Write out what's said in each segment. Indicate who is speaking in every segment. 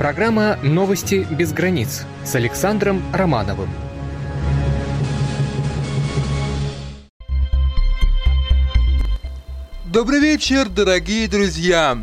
Speaker 1: Программа «Новости без границ» с Александром Романовым.
Speaker 2: Добрый вечер, дорогие друзья!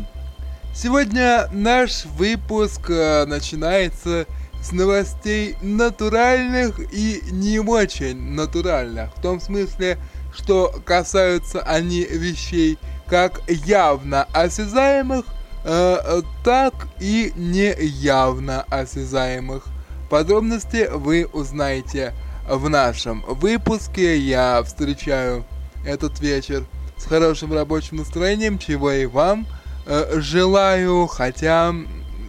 Speaker 2: Сегодня наш выпуск э, начинается с новостей натуральных и не очень натуральных. В том смысле, что касаются они вещей как явно осязаемых, э, так и неявно осязаемых. Подробности вы узнаете в нашем выпуске. Я встречаю этот вечер с хорошим рабочим настроением, чего и вам э, желаю, хотя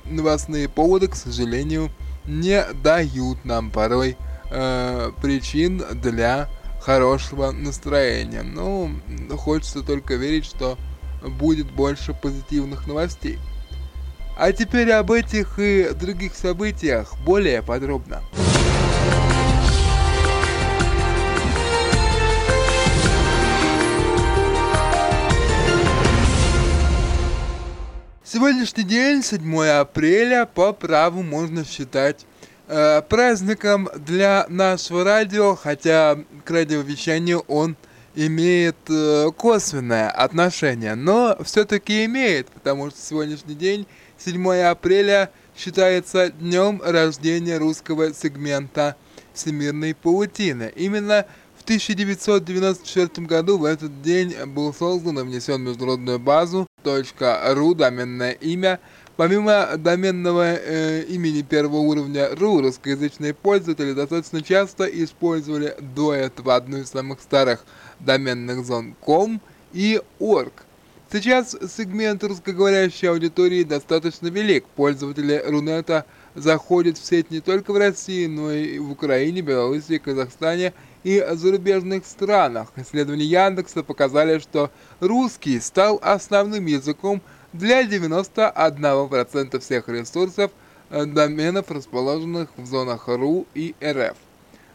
Speaker 2: новостные поводы, к сожалению, не дают нам порой э, причин для хорошего настроения. Ну, хочется только верить, что будет больше позитивных новостей. А теперь об этих и других событиях более подробно. Сегодняшний день, 7 апреля, по праву можно считать э, праздником для нашего радио, хотя к радиовещанию он имеет э, косвенное отношение, но все-таки имеет, потому что сегодняшний день, 7 апреля, считается днем рождения русского сегмента всемирной паутины. Именно в 1994 году в этот день был создан и внесен в международную базу .ru доменное имя. Помимо доменного э, имени первого уровня .ru, русскоязычные пользователи достаточно часто использовали до этого одну из самых старых доменных зон .com и .org. Сейчас сегмент русскоговорящей аудитории достаточно велик. Пользователи Рунета заходят в сеть не только в России, но и в Украине, Беларуси, Казахстане и зарубежных странах. Исследования Яндекса показали, что русский стал основным языком для 91% всех ресурсов э, доменов, расположенных в зонах РУ и РФ.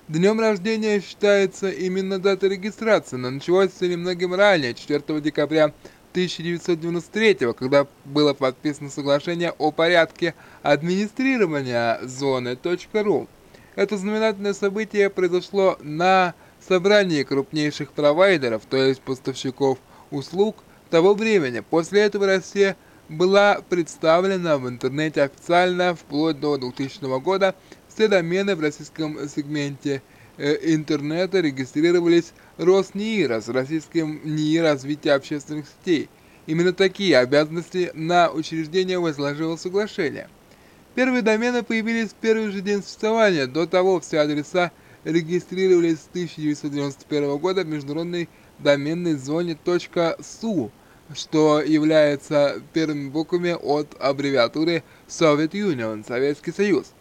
Speaker 2: Днем рождения считается именно дата регистрации, но началось все немногим ранее, 4 декабря 1993 когда было подписано соглашение о порядке администрирования зоны .ру. Это знаменательное событие произошло на собрании крупнейших провайдеров, то есть поставщиков услуг того времени. После этого Россия была представлена в интернете официально вплоть до 2000 года. Все домены в российском сегменте э, интернета регистрировались Роснир с российским НИИ развития общественных сетей. Именно такие обязанности на учреждение возложило соглашение. Первые домены появились в первый же день существования. До того все адреса регистрировались с 1991 года в международной доменной зоне .su, что является первыми буквами от аббревиатуры Soviet Union, Советский Союз.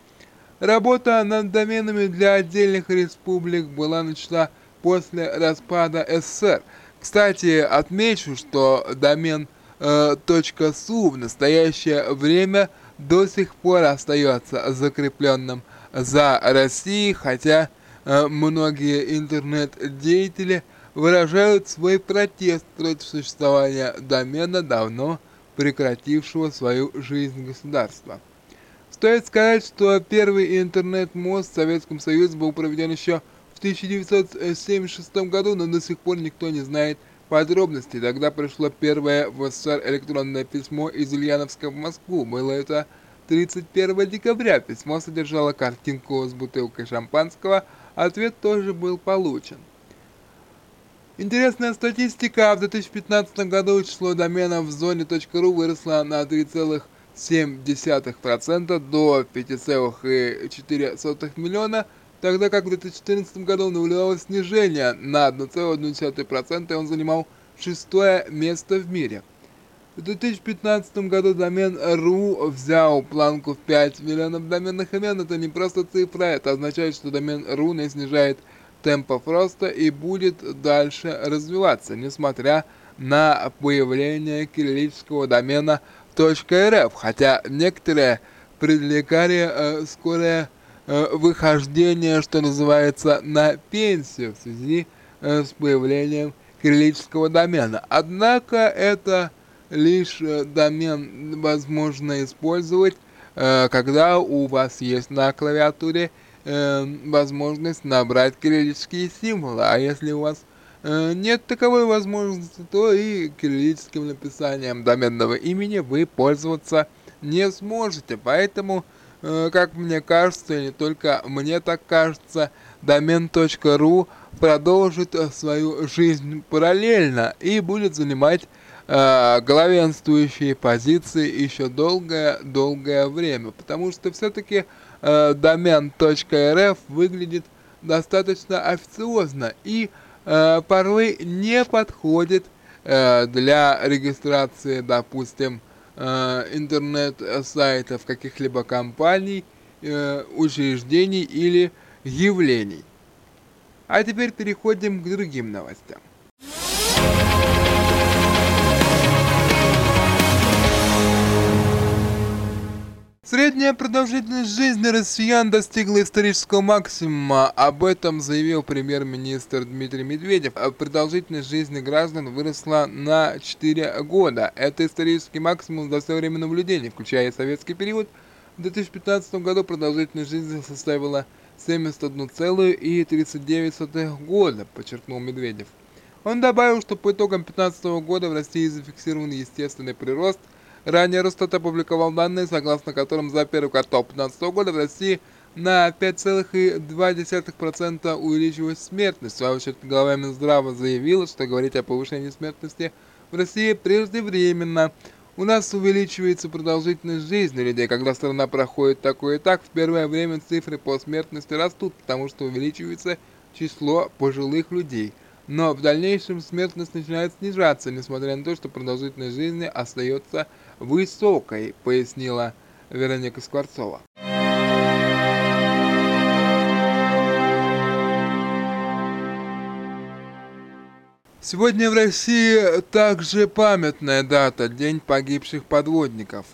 Speaker 2: Работа над доменами для отдельных республик была начата после распада СССР. Кстати, отмечу, что домен э, .su в настоящее время – до сих пор остается закрепленным за Россией, хотя э, многие интернет-деятели выражают свой протест против существования домена давно прекратившего свою жизнь государства. Стоит сказать, что первый интернет-мост в Советском Союзе был проведен еще в 1976 году, но до сих пор никто не знает подробностей. Тогда пришло первое в СССР электронное письмо из Ульяновска в Москву. Было это 31 декабря. Письмо содержало картинку с бутылкой шампанского. Ответ тоже был получен. Интересная статистика. В 2015 году число доменов в зоне .ру выросло на 3,7% до 5,4 миллиона тогда как в 2014 году наблюдалось снижение на 1,1%, и он занимал шестое место в мире. В 2015 году домен .ru взял планку в 5 миллионов доменных имен. Это не просто цифра, это означает, что домен .ru не снижает темпов роста и будет дальше развиваться, несмотря на появление кириллического домена .rf, хотя некоторые предрекали э, скорое Э, выхождение, что называется, на пенсию в связи э, с появлением кириллического домена. Однако это лишь э, домен возможно использовать э, когда у вас есть на клавиатуре э, возможность набрать кириллические символы, а если у вас нет таковой возможности, то и кириллическим написанием доменного имени вы пользоваться не сможете, поэтому Э, как мне кажется, и не только мне так кажется, домен.ру продолжит э, свою жизнь параллельно и будет занимать э, главенствующие позиции еще долгое-долгое время, потому что все-таки э, домен.рф выглядит достаточно официозно и э, порой не подходит э, для регистрации, допустим, Э, интернет-сайтов каких-либо компаний, э, учреждений или явлений. А теперь переходим к другим новостям. Средняя продолжительность жизни россиян достигла исторического максимума. Об этом заявил премьер-министр Дмитрий Медведев. Продолжительность жизни граждан выросла на 4 года. Это исторический максимум за все время наблюдений, включая советский период. В 2015 году продолжительность жизни составила 71,39 года, подчеркнул Медведев. Он добавил, что по итогам 2015 года в России зафиксирован естественный прирост – Ранее Росстат опубликовал данные, согласно которым за первый квартал 2015 года в России на 5,2% увеличилась смертность. В свою очередь, глава Минздрава заявила, что говорить о повышении смертности в России преждевременно. У нас увеличивается продолжительность жизни людей. Когда страна проходит такой этап, в первое время цифры по смертности растут, потому что увеличивается число пожилых людей. Но в дальнейшем смертность начинает снижаться, несмотря на то, что продолжительность жизни остается высокой, пояснила Вероника Скворцова. Сегодня в России также памятная дата – День погибших подводников.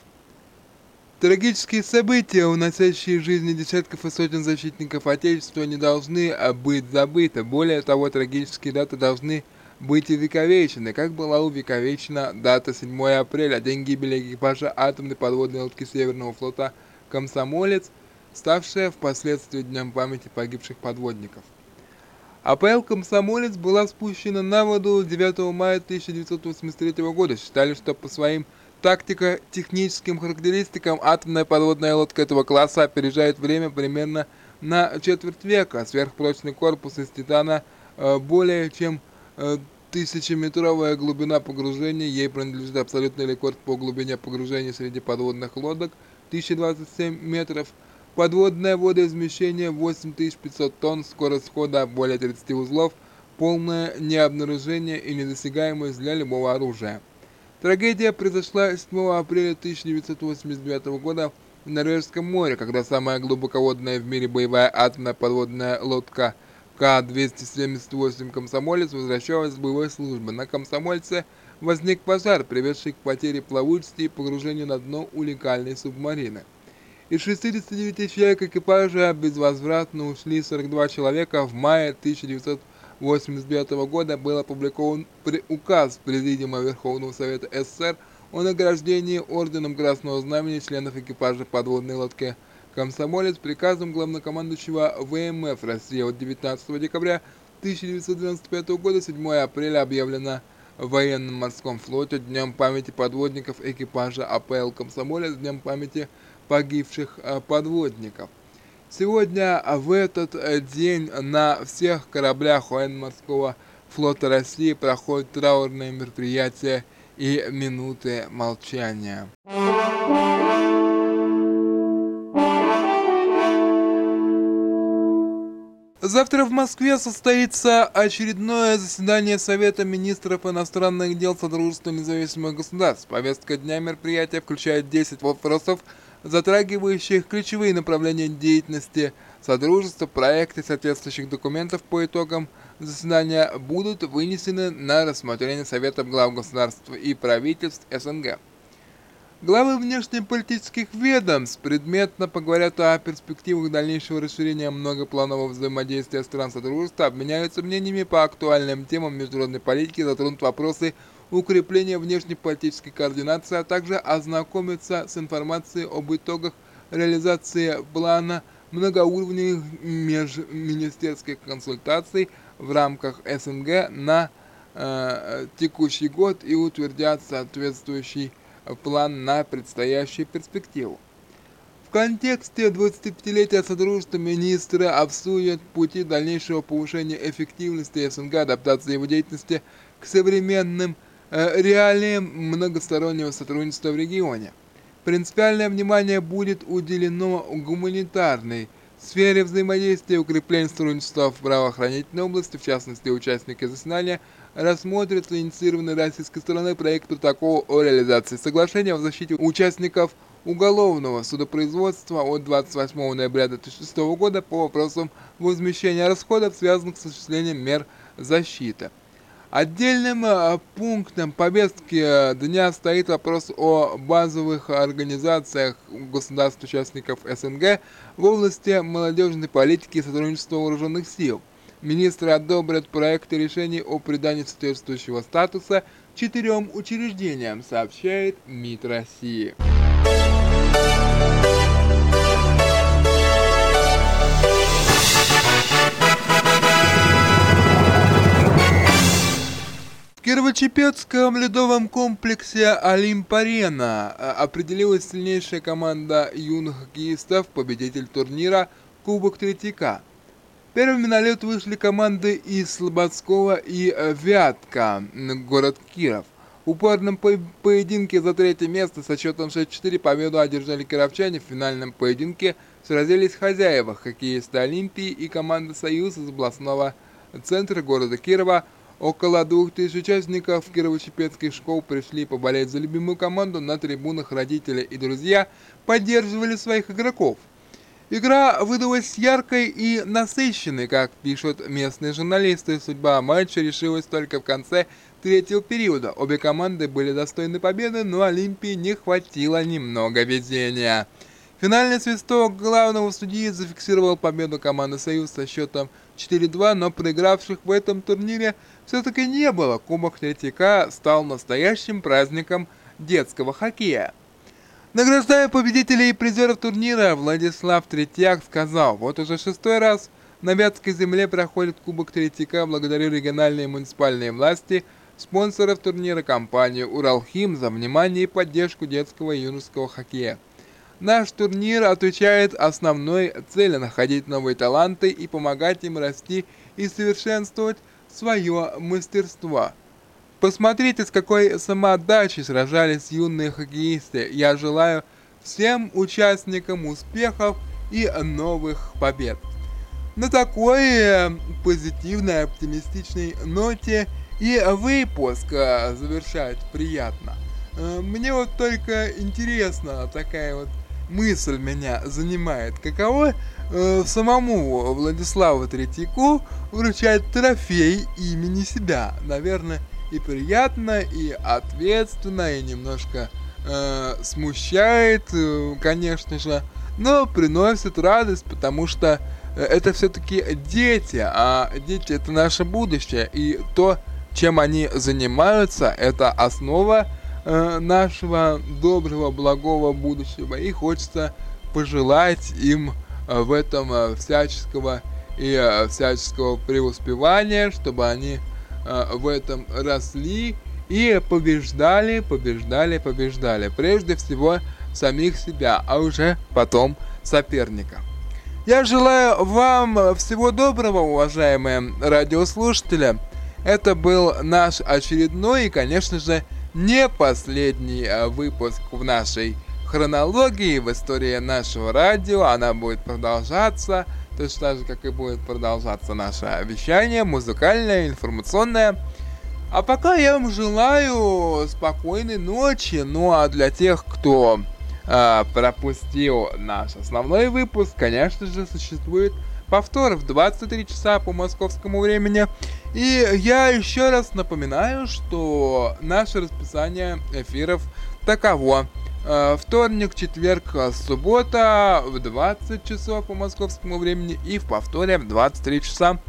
Speaker 2: Трагические события, уносящие жизни десятков и сотен защитников Отечества, не должны быть забыты. Более того, трагические даты должны быть увековечены, как была увековечена дата 7 апреля, день гибели экипажа атомной подводной лодки Северного флота «Комсомолец», ставшая впоследствии Днем памяти погибших подводников. АПЛ «Комсомолец» была спущена на воду 9 мая 1983 года. Считали, что по своим тактико-техническим характеристикам атомная подводная лодка этого класса опережает время примерно на четверть века. Сверхпрочный корпус из титана э, более чем тысячеметровая глубина погружения, ей принадлежит абсолютный рекорд по глубине погружения среди подводных лодок 1027 метров, подводное водоизмещение 8500 тонн, скорость хода более 30 узлов, полное необнаружение и недосягаемость для любого оружия. Трагедия произошла 7 апреля 1989 года в Норвежском море, когда самая глубоководная в мире боевая атомная подводная лодка – к-278 «Комсомолец» возвращалась с боевой службы. На «Комсомольце» возник пожар, приведший к потере плавучести и погружению на дно уникальной субмарины. Из 69 человек экипажа безвозвратно ушли 42 человека. В мае 1989 года был опубликован указ Президиума Верховного Совета СССР о награждении орденом Красного Знамени членов экипажа подводной лодки Комсомолец приказом главнокомандующего ВМФ России от 19 декабря 1995 года 7 апреля объявлено в военно-морском флоте Днем памяти подводников экипажа АПЛ «Комсомолец», Днем памяти погибших э, подводников. Сегодня в этот день на всех кораблях военно-морского флота России проходят траурные мероприятия и минуты молчания. Завтра в Москве состоится очередное заседание Совета министров иностранных дел Содружества независимых государств. Повестка дня мероприятия включает 10 вопросов, затрагивающих ключевые направления деятельности Содружества. Проекты соответствующих документов по итогам заседания будут вынесены на рассмотрение Советов глав государств и правительств СНГ. Главы внешнеполитических ведомств предметно поговорят о перспективах дальнейшего расширения многопланового взаимодействия стран Содружества, обменяются мнениями по актуальным темам международной политики, затронут вопросы укрепления внешнеполитической координации, а также ознакомятся с информацией об итогах реализации плана многоуровневых межминистерских консультаций в рамках СНГ на э, текущий год и утвердят соответствующий план на предстоящую перспективу. В контексте 25-летия Содружества министры обсудят пути дальнейшего повышения эффективности СНГ, адаптации его деятельности к современным э, реалиям многостороннего сотрудничества в регионе. Принципиальное внимание будет уделено гуманитарной сфере взаимодействия, укреплению сотрудничества в правоохранительной области, в частности, участники заседания рассмотрят инициированный российской стороной проект протокола о реализации соглашения о защите участников уголовного судопроизводства от 28 ноября 2006 года по вопросам возмещения расходов, связанных с осуществлением мер защиты. Отдельным э, пунктом повестки дня стоит вопрос о базовых организациях государств-участников СНГ в области молодежной политики и сотрудничества вооруженных сил. Министры одобрят проекты решений о придании соответствующего статуса четырем учреждениям, сообщает МИД России. Кирово-Чепецком ледовом комплексе Олимп-Арена определилась сильнейшая команда юных хоккеистов, победитель турнира Кубок Третьяка. Первыми на лед вышли команды из Слободского и Вятка, город Киров. В упорном по поединке за третье место со счетом 6-4 победу одержали кировчане. В финальном поединке сразились хозяева хоккеисты Олимпии и команда «Союз» из областного центра города Кирова – Около двух тысяч участников Кирово-Чепецких школ пришли поболеть за любимую команду, на трибунах родители и друзья поддерживали своих игроков. Игра выдалась яркой и насыщенной, как пишут местные журналисты. Судьба матча решилась только в конце третьего периода. Обе команды были достойны победы, но Олимпии не хватило немного везения. Финальный свисток главного судьи зафиксировал победу команды «Союз» со счетом 4-2, но проигравших в этом турнире все-таки не было. Кубок Третьяка стал настоящим праздником детского хоккея. Награждая победителей и призеров турнира, Владислав Третьяк сказал, вот уже шестой раз на Вятской земле проходит Кубок Третьяка благодаря региональной и муниципальной власти, спонсоров турнира компанию «Уралхим» за внимание и поддержку детского и юношеского хоккея. Наш турнир отвечает основной цели находить новые таланты и помогать им расти и совершенствовать свое мастерство. Посмотрите, с какой самоотдачей сражались юные хоккеисты. Я желаю всем участникам успехов и новых побед. На такой э, позитивной, оптимистичной ноте и выпуск э, завершать приятно. Э, мне вот только интересно такая вот мысль меня занимает, каково э, самому Владиславу Третьяку вручать трофей имени себя. Наверное, и приятно, и ответственно, и немножко э, смущает, э, конечно же, но приносит радость, потому что э, это все-таки дети, а дети это наше будущее, и то, чем они занимаются, это основа Э, нашего доброго, благого будущего. И хочется пожелать им э, в этом э, всяческого и всяческого преуспевания, чтобы они в этом росли и побеждали, побеждали, побеждали. Прежде всего самих себя, а уже потом соперника. Я желаю вам всего доброго, уважаемые радиослушатели. Это был наш очередной и, конечно же, не последний выпуск в нашей хронологии, в истории нашего радио. Она будет продолжаться, точно так же, как и будет продолжаться наше вещание, музыкальное, информационное. А пока я вам желаю спокойной ночи. Ну а для тех, кто э, пропустил наш основной выпуск, конечно же, существует повтор в 23 часа по московскому времени. И я еще раз напоминаю, что наше расписание эфиров таково. Э, вторник, четверг, суббота в 20 часов по московскому времени и в повторе в 23 часа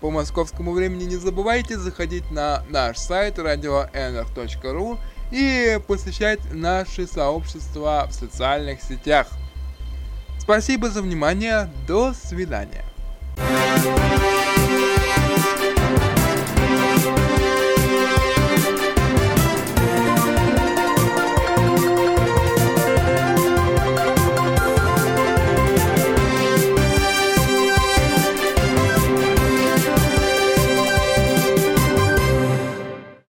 Speaker 2: по московскому времени. Не забывайте заходить на наш сайт radio.nr.ru и посещать наши сообщества в социальных сетях. Спасибо за внимание. До свидания.